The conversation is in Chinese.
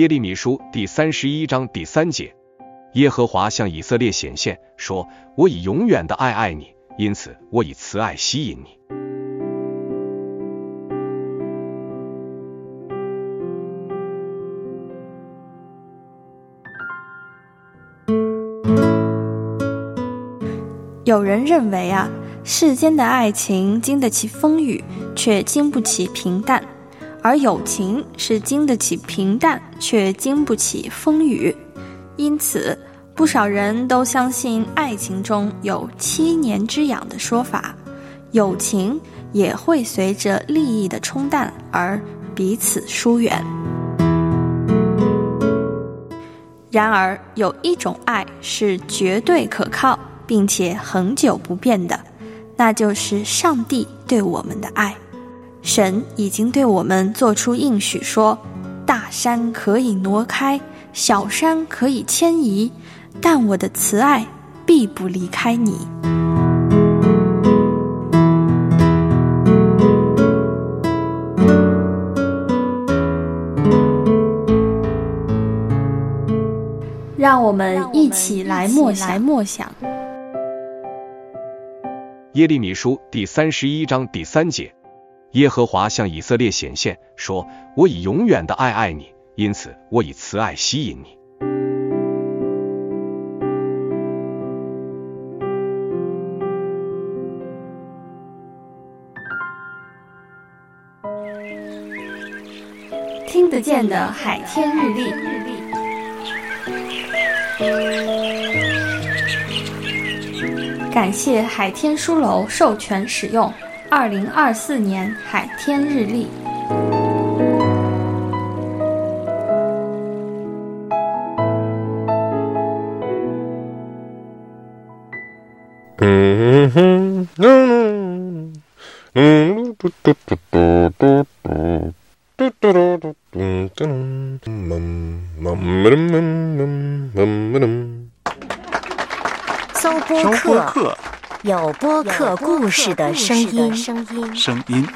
耶利米书第三十一章第三节，耶和华向以色列显现，说：“我以永远的爱爱你，因此我以慈爱吸引你。”有人认为啊，世间的爱情经得起风雨，却经不起平淡。而友情是经得起平淡，却经不起风雨，因此不少人都相信爱情中有七年之痒的说法，友情也会随着利益的冲淡而彼此疏远。然而有一种爱是绝对可靠，并且恒久不变的，那就是上帝对我们的爱。神已经对我们做出应许，说：“大山可以挪开，小山可以迁移，但我的慈爱必不离开你。”让我们一起来默想默想。耶利米书第三十一章第三节。耶和华向以色列显现，说：“我以永远的爱爱你，因此我以慈爱吸引你。”听得见的海天日历，感谢海天书楼授权使用。二零二四年海天日历。嗯哼，嗯嗯，嘟嘟嘟嘟嘟嘟，嘟嘟嘟嘟嘟嘟，嗯嗯嗯嗯嗯。搜播客。有播客故事的声音，声音，声音。